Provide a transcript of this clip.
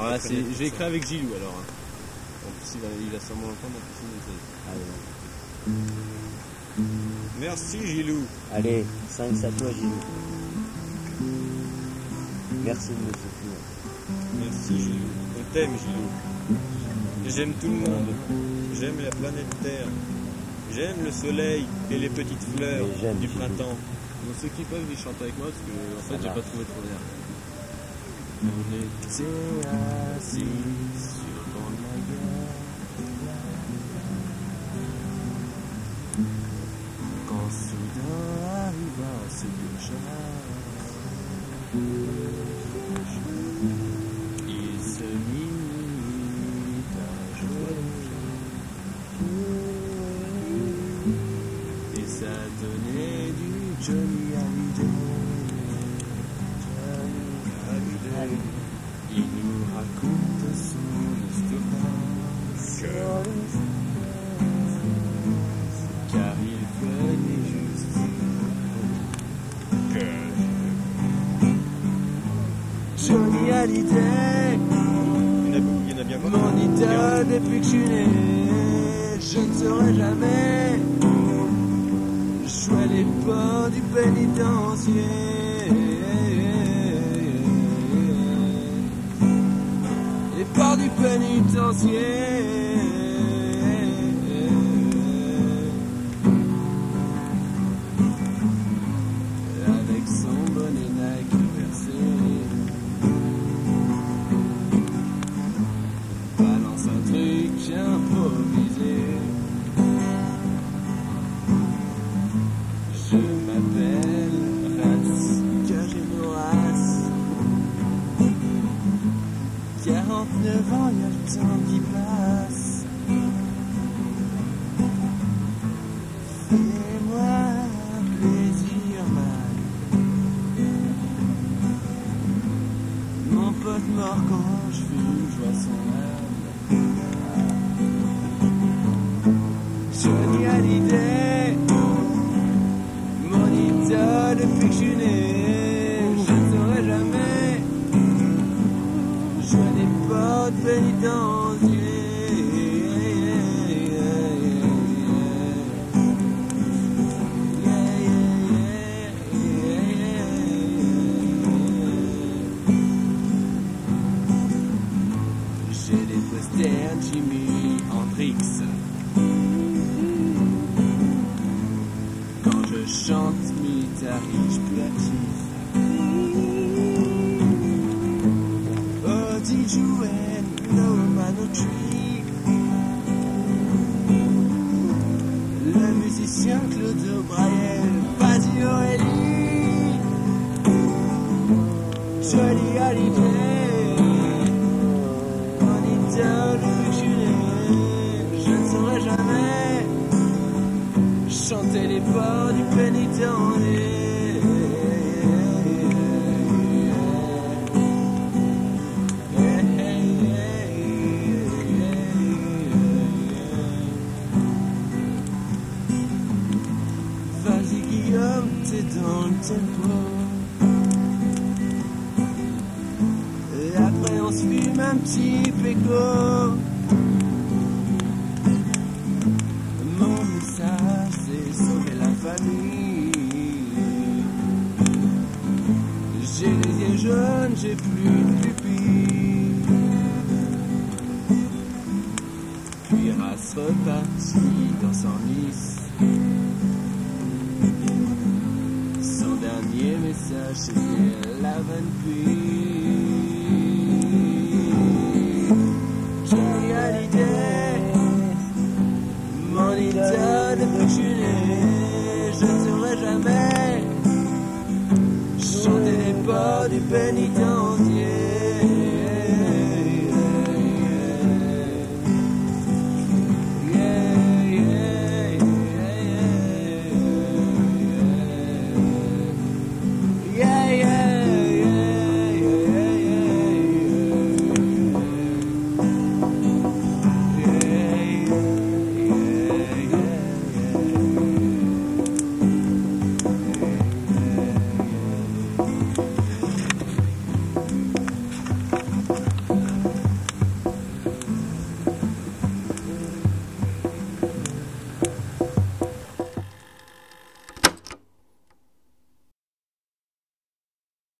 Alors là, c'est- j'ai écrit avec Gilou alors. hein. En plus, il va, il sûrement piscine de Thèse. Merci Gilou. Allez, 5 à toi, Gilles. Merci de me soutenir. Merci Gilou. On t'aime Gilou. J'aime tout le monde. J'aime la planète Terre. J'aime le soleil et les petites fleurs j'aime du Gilou. printemps. Donc ceux qui peuvent, ils chantent avec moi parce que en fait, j'ai va. pas trouvé trop d'air. On était assis sur la gare. Quand soudain arriva ce chat, il se mit à jouer. Et ça donnait du Hallyday. Johnny Hallyday. Il nous raconte son histoire. Car il venait juste y en a beaucoup, il y en a bien mon idole depuis que je suis je ne saurais jamais jouer les ports du pénitencier. Avec son bonnet Nike versé. balance un truc improvisé. Pote mort quand je fume, je Posters Jimi Hendrix. Quand je chante mi-tarif, je platine. Oh, did you tree? Le musicien Claude O'Brien, Basil Aurélie, Johnny Hallyday. Les ports du pénitencier. Vas-y Guillaume, t'es dans le tempo. Et après on se fume un petit péco. J'ai les yeux jaunes, j'ai plus de pupilles. Puis race reparti dans son lisse. Son dernier message c'était la vanne n'aurai jamais. Je les pas du pénitent.